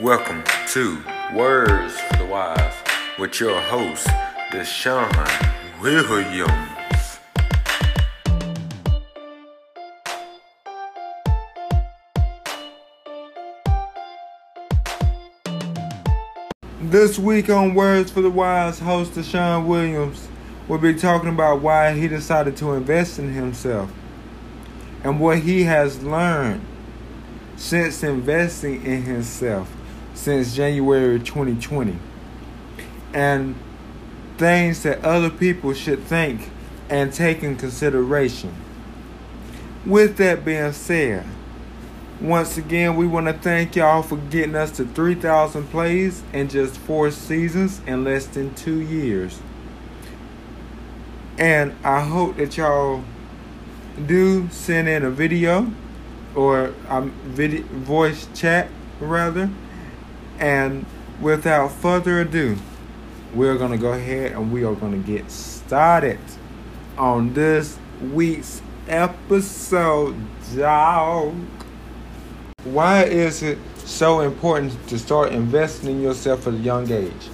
Welcome to Words for the Wise with your host, Deshaun Williams. This week on Words for the Wise, host Deshaun Williams will be talking about why he decided to invest in himself and what he has learned since investing in himself since January 2020 and things that other people should think and take in consideration. With that being said, once again, we want to thank y'all for getting us to 3,000 plays in just four seasons in less than two years. And I hope that y'all do send in a video or a video voice chat rather. And without further ado, we're gonna go ahead and we are gonna get started on this week's episode, dog. Why is it so important to start investing in yourself at a young age?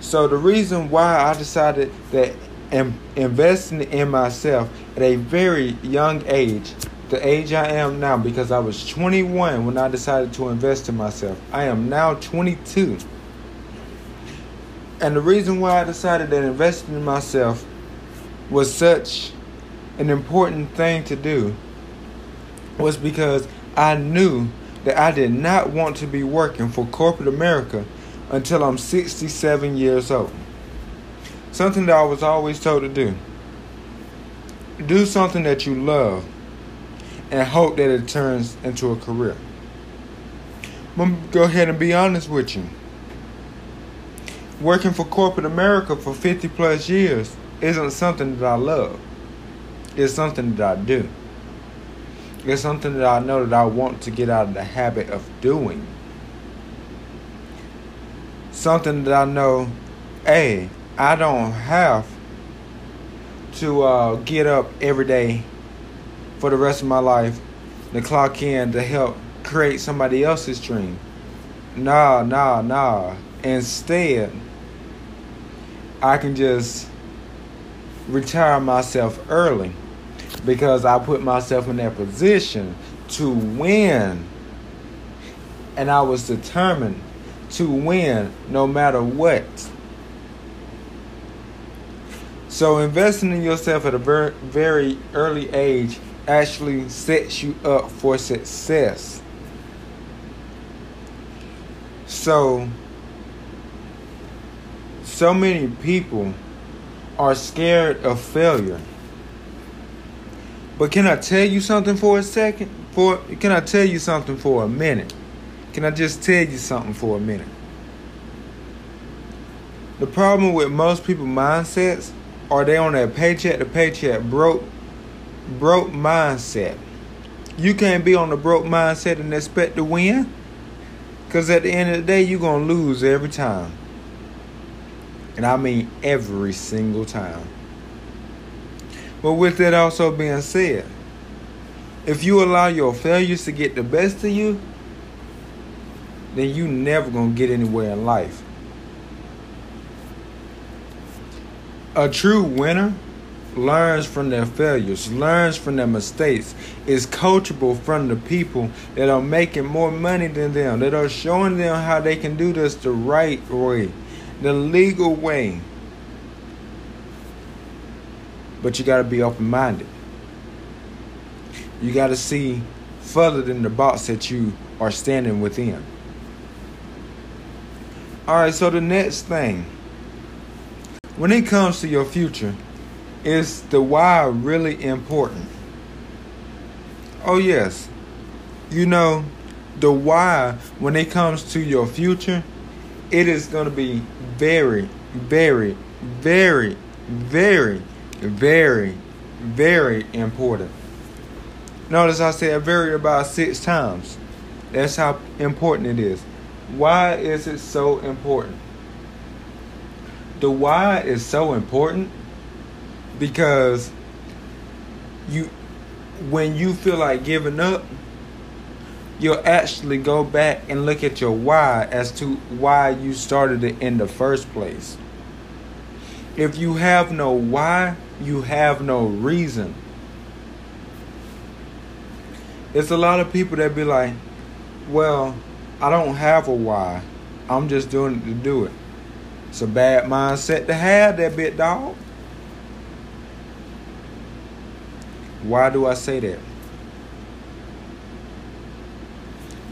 So the reason why I decided that investing in myself at a very young age, the age I am now, because I was 21 when I decided to invest in myself. I am now 22. And the reason why I decided that investing in myself was such an important thing to do was because I knew that I did not want to be working for corporate America until I'm 67 years old. Something that I was always told to do. Do something that you love and hope that it turns into a career. I'm going to go ahead and be honest with you. Working for corporate America for 50 plus years isn't something that I love. It's something that I do. It's something that I know that I want to get out of the habit of doing. Something that I know, hey, I don't have to uh, get up every day for the rest of my life to clock in to help create somebody else's dream. Nah, nah, nah. Instead, I can just retire myself early because I put myself in that position to win. And I was determined to win no matter what. So investing in yourself at a very, very early age actually sets you up for success. So so many people are scared of failure. But can I tell you something for a second? For can I tell you something for a minute? Can I just tell you something for a minute? The problem with most people mindsets are they on that paycheck to paycheck broke broke mindset. You can't be on the broke mindset and expect to win. Cause at the end of the day you're gonna lose every time. And I mean every single time. But with that also being said, if you allow your failures to get the best of you, then you never gonna get anywhere in life. A true winner learns from their failures, learns from their mistakes, is coachable from the people that are making more money than them, that are showing them how they can do this the right way, the legal way. But you got to be open minded. You got to see further than the box that you are standing within. All right, so the next thing, when it comes to your future, is the why really important? Oh, yes. You know, the why, when it comes to your future, it is going to be very, very, very, very, very, very important. Notice I said very about six times. That's how important it is. Why is it so important? The why is so important because you when you feel like giving up you'll actually go back and look at your why as to why you started it in the first place. If you have no why, you have no reason. It's a lot of people that be like, well, I don't have a why. I'm just doing it to do it. It's a bad mindset to have, that bit dog. Why do I say that?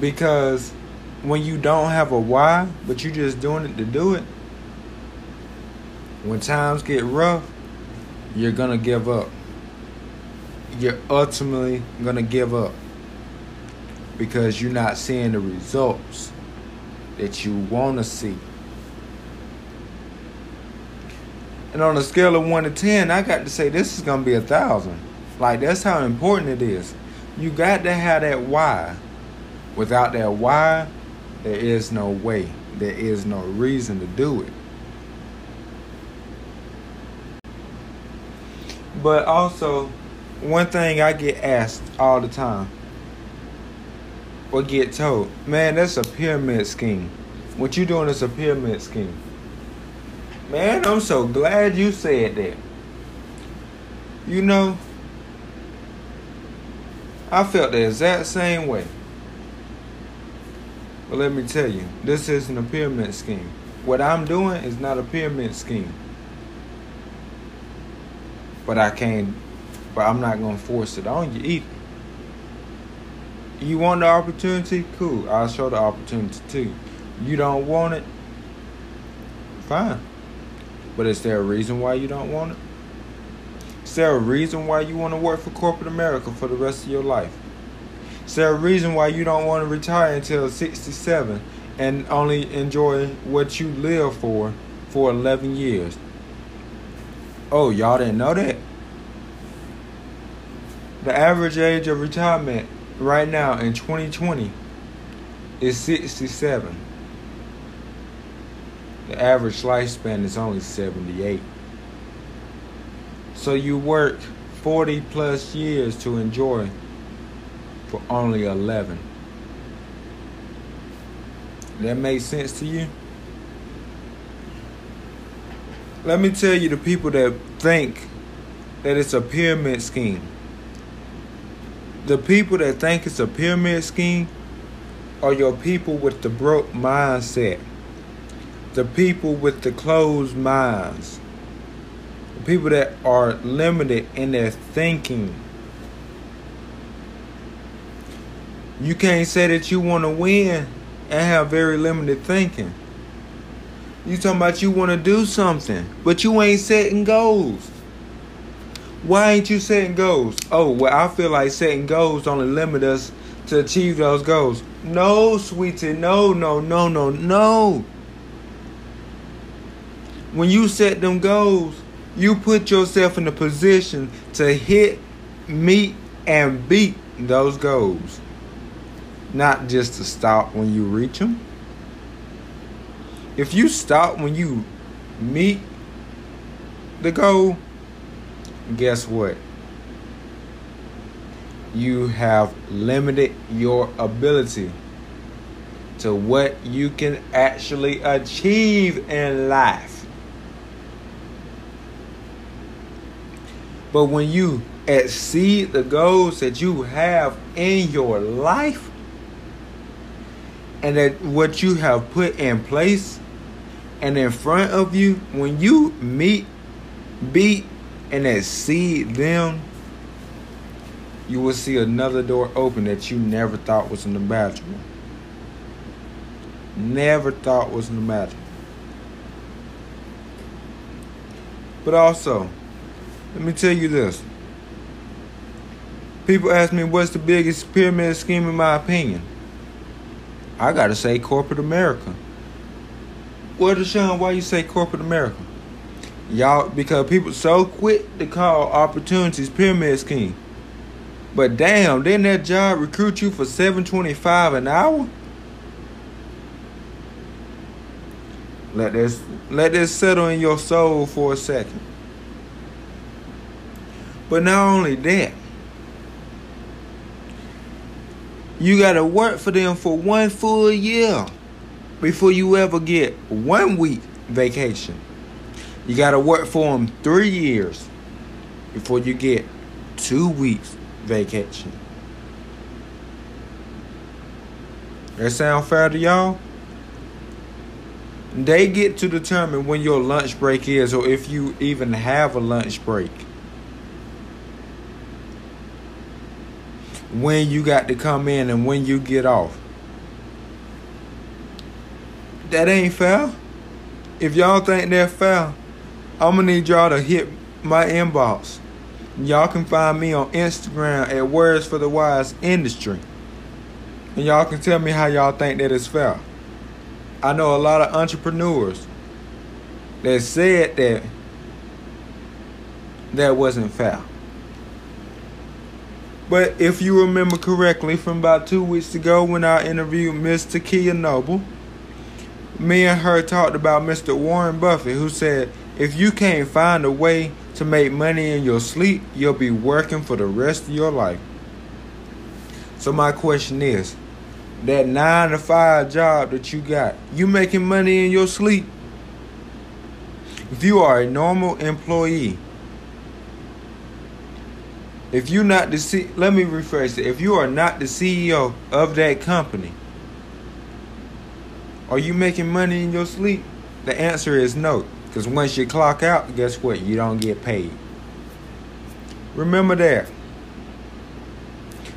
Because when you don't have a why, but you're just doing it to do it, when times get rough, you're gonna give up. You're ultimately gonna give up because you're not seeing the results that you want to see. And on a scale of one to ten, I got to say this is gonna be a thousand. Like that's how important it is. You got to have that why. Without that why, there is no way. There is no reason to do it. But also, one thing I get asked all the time, or get told, man, that's a pyramid scheme. What you doing is a pyramid scheme. Man, I'm so glad you said that. You know, I felt the exact same way. But let me tell you, this isn't a pyramid scheme. What I'm doing is not a pyramid scheme. But I can't, but I'm not going to force it on you either. You want the opportunity? Cool. I'll show the opportunity too. You don't want it? Fine. But is there a reason why you don't want it? Is there a reason why you want to work for corporate America for the rest of your life? Is there a reason why you don't want to retire until 67 and only enjoy what you live for for 11 years? Oh, y'all didn't know that? The average age of retirement right now in 2020 is 67. The average lifespan is only 78. So you work 40 plus years to enjoy for only 11. That makes sense to you? Let me tell you the people that think that it's a pyramid scheme. The people that think it's a pyramid scheme are your people with the broke mindset. The people with the closed minds the people that are limited in their thinking. You can't say that you want to win and have very limited thinking. You talking about you want to do something, but you ain't setting goals. Why ain't you setting goals? Oh, well, I feel like setting goals only limit us to achieve those goals. No, sweetie, no, no, no, no, no. When you set them goals, you put yourself in a position to hit, meet, and beat those goals. Not just to stop when you reach them. If you stop when you meet the goal, guess what? You have limited your ability to what you can actually achieve in life. But when you exceed the goals that you have in your life and that what you have put in place and in front of you, when you meet, beat, and exceed them, you will see another door open that you never thought was unimaginable. Never thought was unimaginable. But also, let me tell you this. People ask me what's the biggest pyramid scheme in my opinion. I gotta say corporate America. Well, Deshaun, why you say corporate America? Y'all, because people so quick to call opportunities pyramid scheme. But damn, didn't that job recruit you for seven twenty five an hour? Let this let this settle in your soul for a second. But not only that, You gotta work for them for one full year before you ever get one week vacation. You gotta work for them three years before you get two weeks vacation. That sound fair to y'all? They get to determine when your lunch break is or if you even have a lunch break. When you got to come in and when you get off. That ain't fair. If y'all think that fair, I'm gonna need y'all to hit my inbox. Y'all can find me on Instagram at Words for the Wise Industry. And y'all can tell me how y'all think that is fair. I know a lot of entrepreneurs that said that that wasn't fair. But if you remember correctly from about two weeks ago when I interviewed Miss Takia Noble, me and her talked about Mr. Warren Buffett, who said, if you can't find a way to make money in your sleep, you'll be working for the rest of your life. So my question is, that nine to five job that you got, you making money in your sleep? If you are a normal employee, if you're not the C, let me rephrase it. If you are not the CEO of that company, are you making money in your sleep? The answer is no. Because once you clock out, guess what? You don't get paid. Remember that.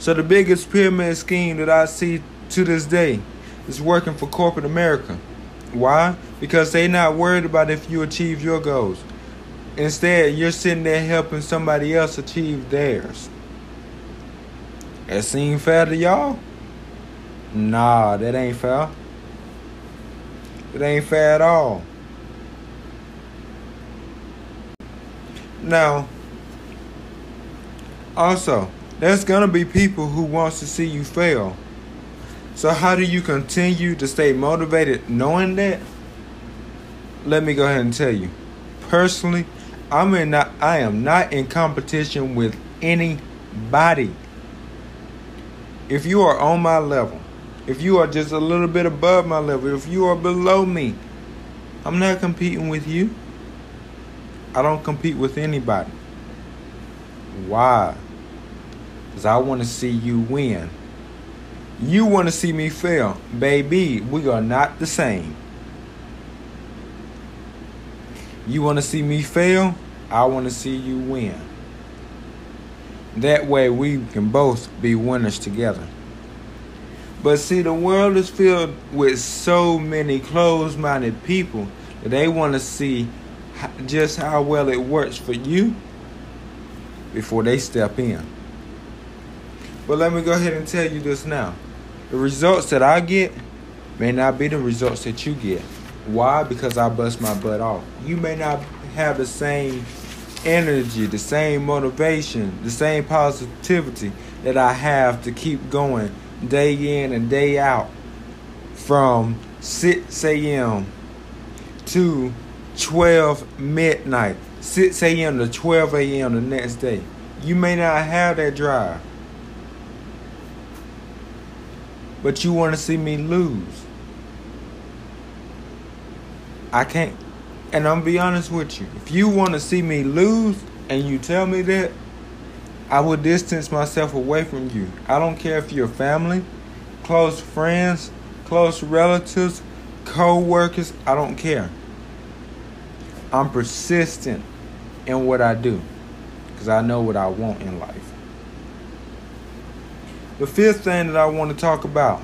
So the biggest pyramid scheme that I see to this day is working for corporate America. Why? Because they're not worried about if you achieve your goals. Instead, you're sitting there helping somebody else achieve theirs. That seem fair to y'all? Nah, that ain't fair. It ain't fair at all. Now, also, there's gonna be people who wants to see you fail. So how do you continue to stay motivated knowing that? Let me go ahead and tell you. Personally, I'm in not I am not in competition with anybody. If you are on my level, if you are just a little bit above my level, if you are below me, I'm not competing with you. I don't compete with anybody. Why? Because I want to see you win. You want to see me fail. Baby, we are not the same. You want to see me fail? I want to see you win. That way we can both be winners together. But see, the world is filled with so many closed minded people that they want to see just how well it works for you before they step in. But let me go ahead and tell you this now. The results that I get may not be the results that you get. Why? Because I bust my butt off. You may not have the same energy, the same motivation, the same positivity that I have to keep going day in and day out from 6 a.m. to 12 midnight, 6 a.m. to 12 a.m. the next day. You may not have that drive, but you want to see me lose. I can't. And I'm gonna be honest with you. If you want to see me lose and you tell me that, I will distance myself away from you. I don't care if you're family, close friends, close relatives, co-workers, I don't care. I'm persistent in what I do because I know what I want in life. The fifth thing that I want to talk about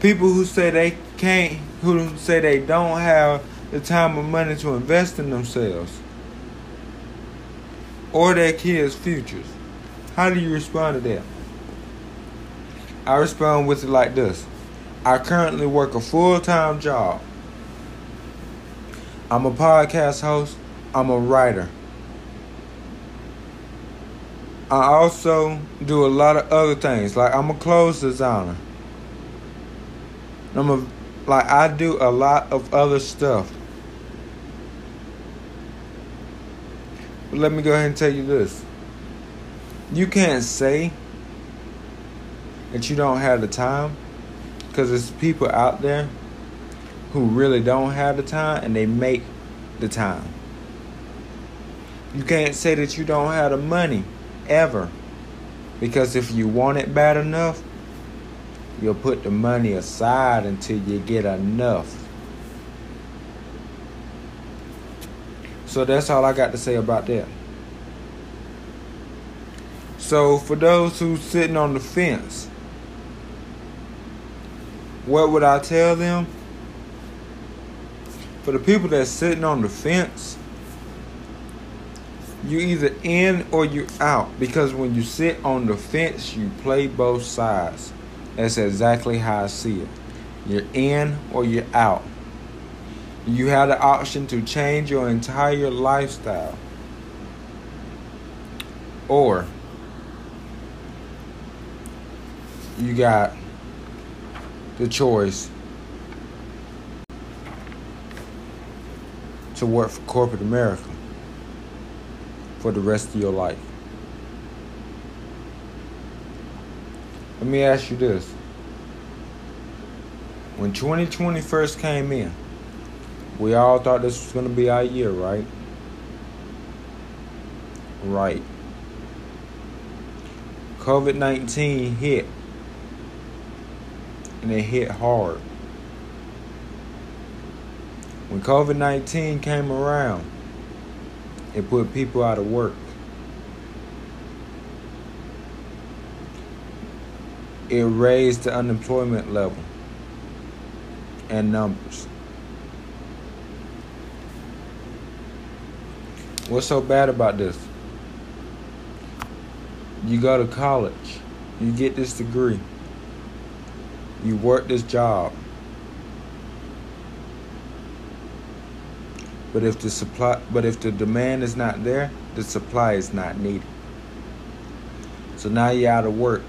people who say they can't, who say they don't have the time or money to invest in themselves or their kids' futures. How do you respond to that? I respond with it like this I currently work a full time job I'm a podcast host. I'm a writer. I also do a lot of other things. Like I'm a clothes designer. I'm like I do a lot of other stuff. But let me go ahead and tell you this. You can't say that you don't have the time because there's people out there who really don't have the time and they make the time. You can't say that you don't have the money ever because if you want it bad enough, you'll put the money aside until you get enough. So that's all I got to say about that. So for those who sitting on the fence, what would I tell them? For the people that's sitting on the fence, you either in or you out because when you sit on the fence, you play both sides. That's exactly how I see it. You're in or you're out. You have the option to change your entire lifestyle. Or you got the choice to work for corporate America for the rest of your life. Let me ask you this. When 2020 first came in, we all thought this was going to be our year, right? Right. COVID 19 hit. And it hit hard. When COVID 19 came around, it put people out of work. It raised the unemployment level and numbers. What's so bad about this? You go to college, you get this degree, you work this job. But if the supply but if the demand is not there, the supply is not needed. So now you're out of work.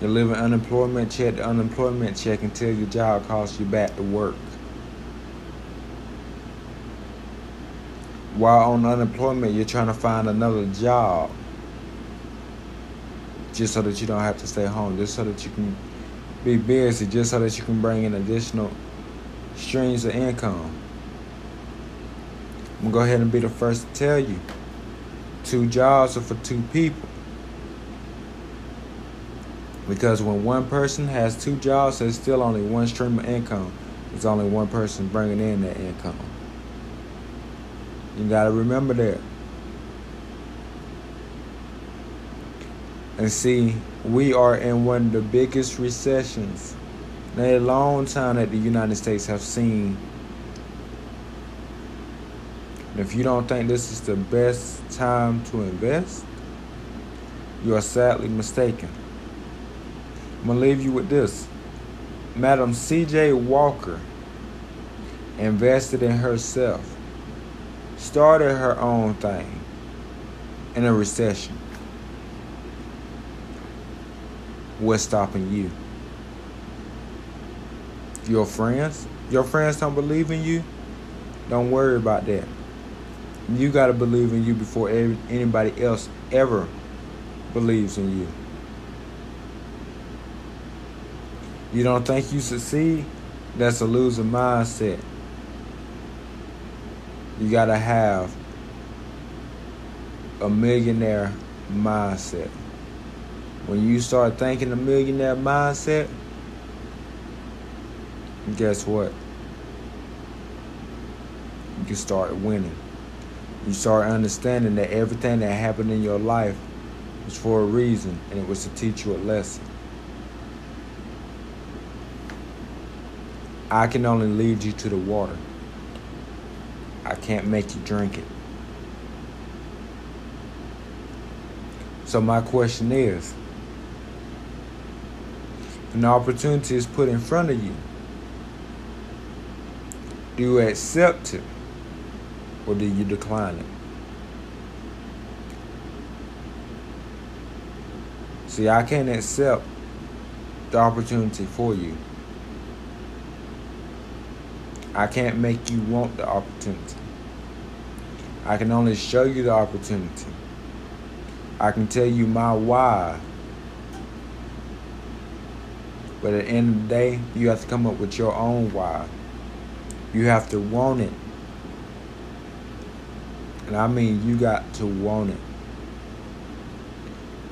You're living unemployment check to unemployment check until your job calls you back to work. while on unemployment, you're trying to find another job just so that you don't have to stay home, just so that you can be busy, just so that you can bring in additional streams of income. I'm gonna go ahead and be the first to tell you two jobs are for two people. Because when one person has two jobs, there's still only one stream of income. There's only one person bringing in that income. You gotta remember that. And see, we are in one of the biggest recessions in a long time that the United States have seen. And if you don't think this is the best time to invest, you are sadly mistaken. I'm gonna leave you with this. Madam C.J. Walker invested in herself started her own thing in a recession. What's stopping you? Your friends? Your friends don't believe in you? Don't worry about that. You got to believe in you before anybody else ever believes in you. You don't think you succeed? That's a loser mindset you got to have a millionaire mindset. When you start thinking a millionaire mindset, guess what? You start winning. You start understanding that everything that happened in your life was for a reason and it was to teach you a lesson. I can only lead you to the water. I can't make you drink it. So my question is, an opportunity is put in front of you. Do you accept it or do you decline it? See, I can't accept the opportunity for you. I can't make you want the opportunity. I can only show you the opportunity. I can tell you my why But at the end of the day, you have to come up with your own why. You have to want it. And I mean, you got to want it.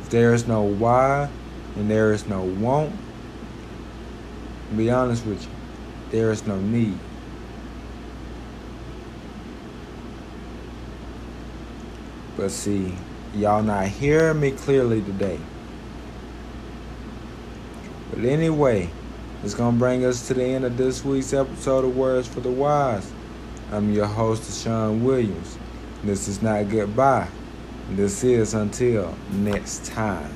If there is no why and there is no want, be honest with you, there is no need. But see, y'all not hearing me clearly today. But anyway, it's going to bring us to the end of this week's episode of Words for the Wise. I'm your host, Sean Williams. This is not goodbye. This is until next time.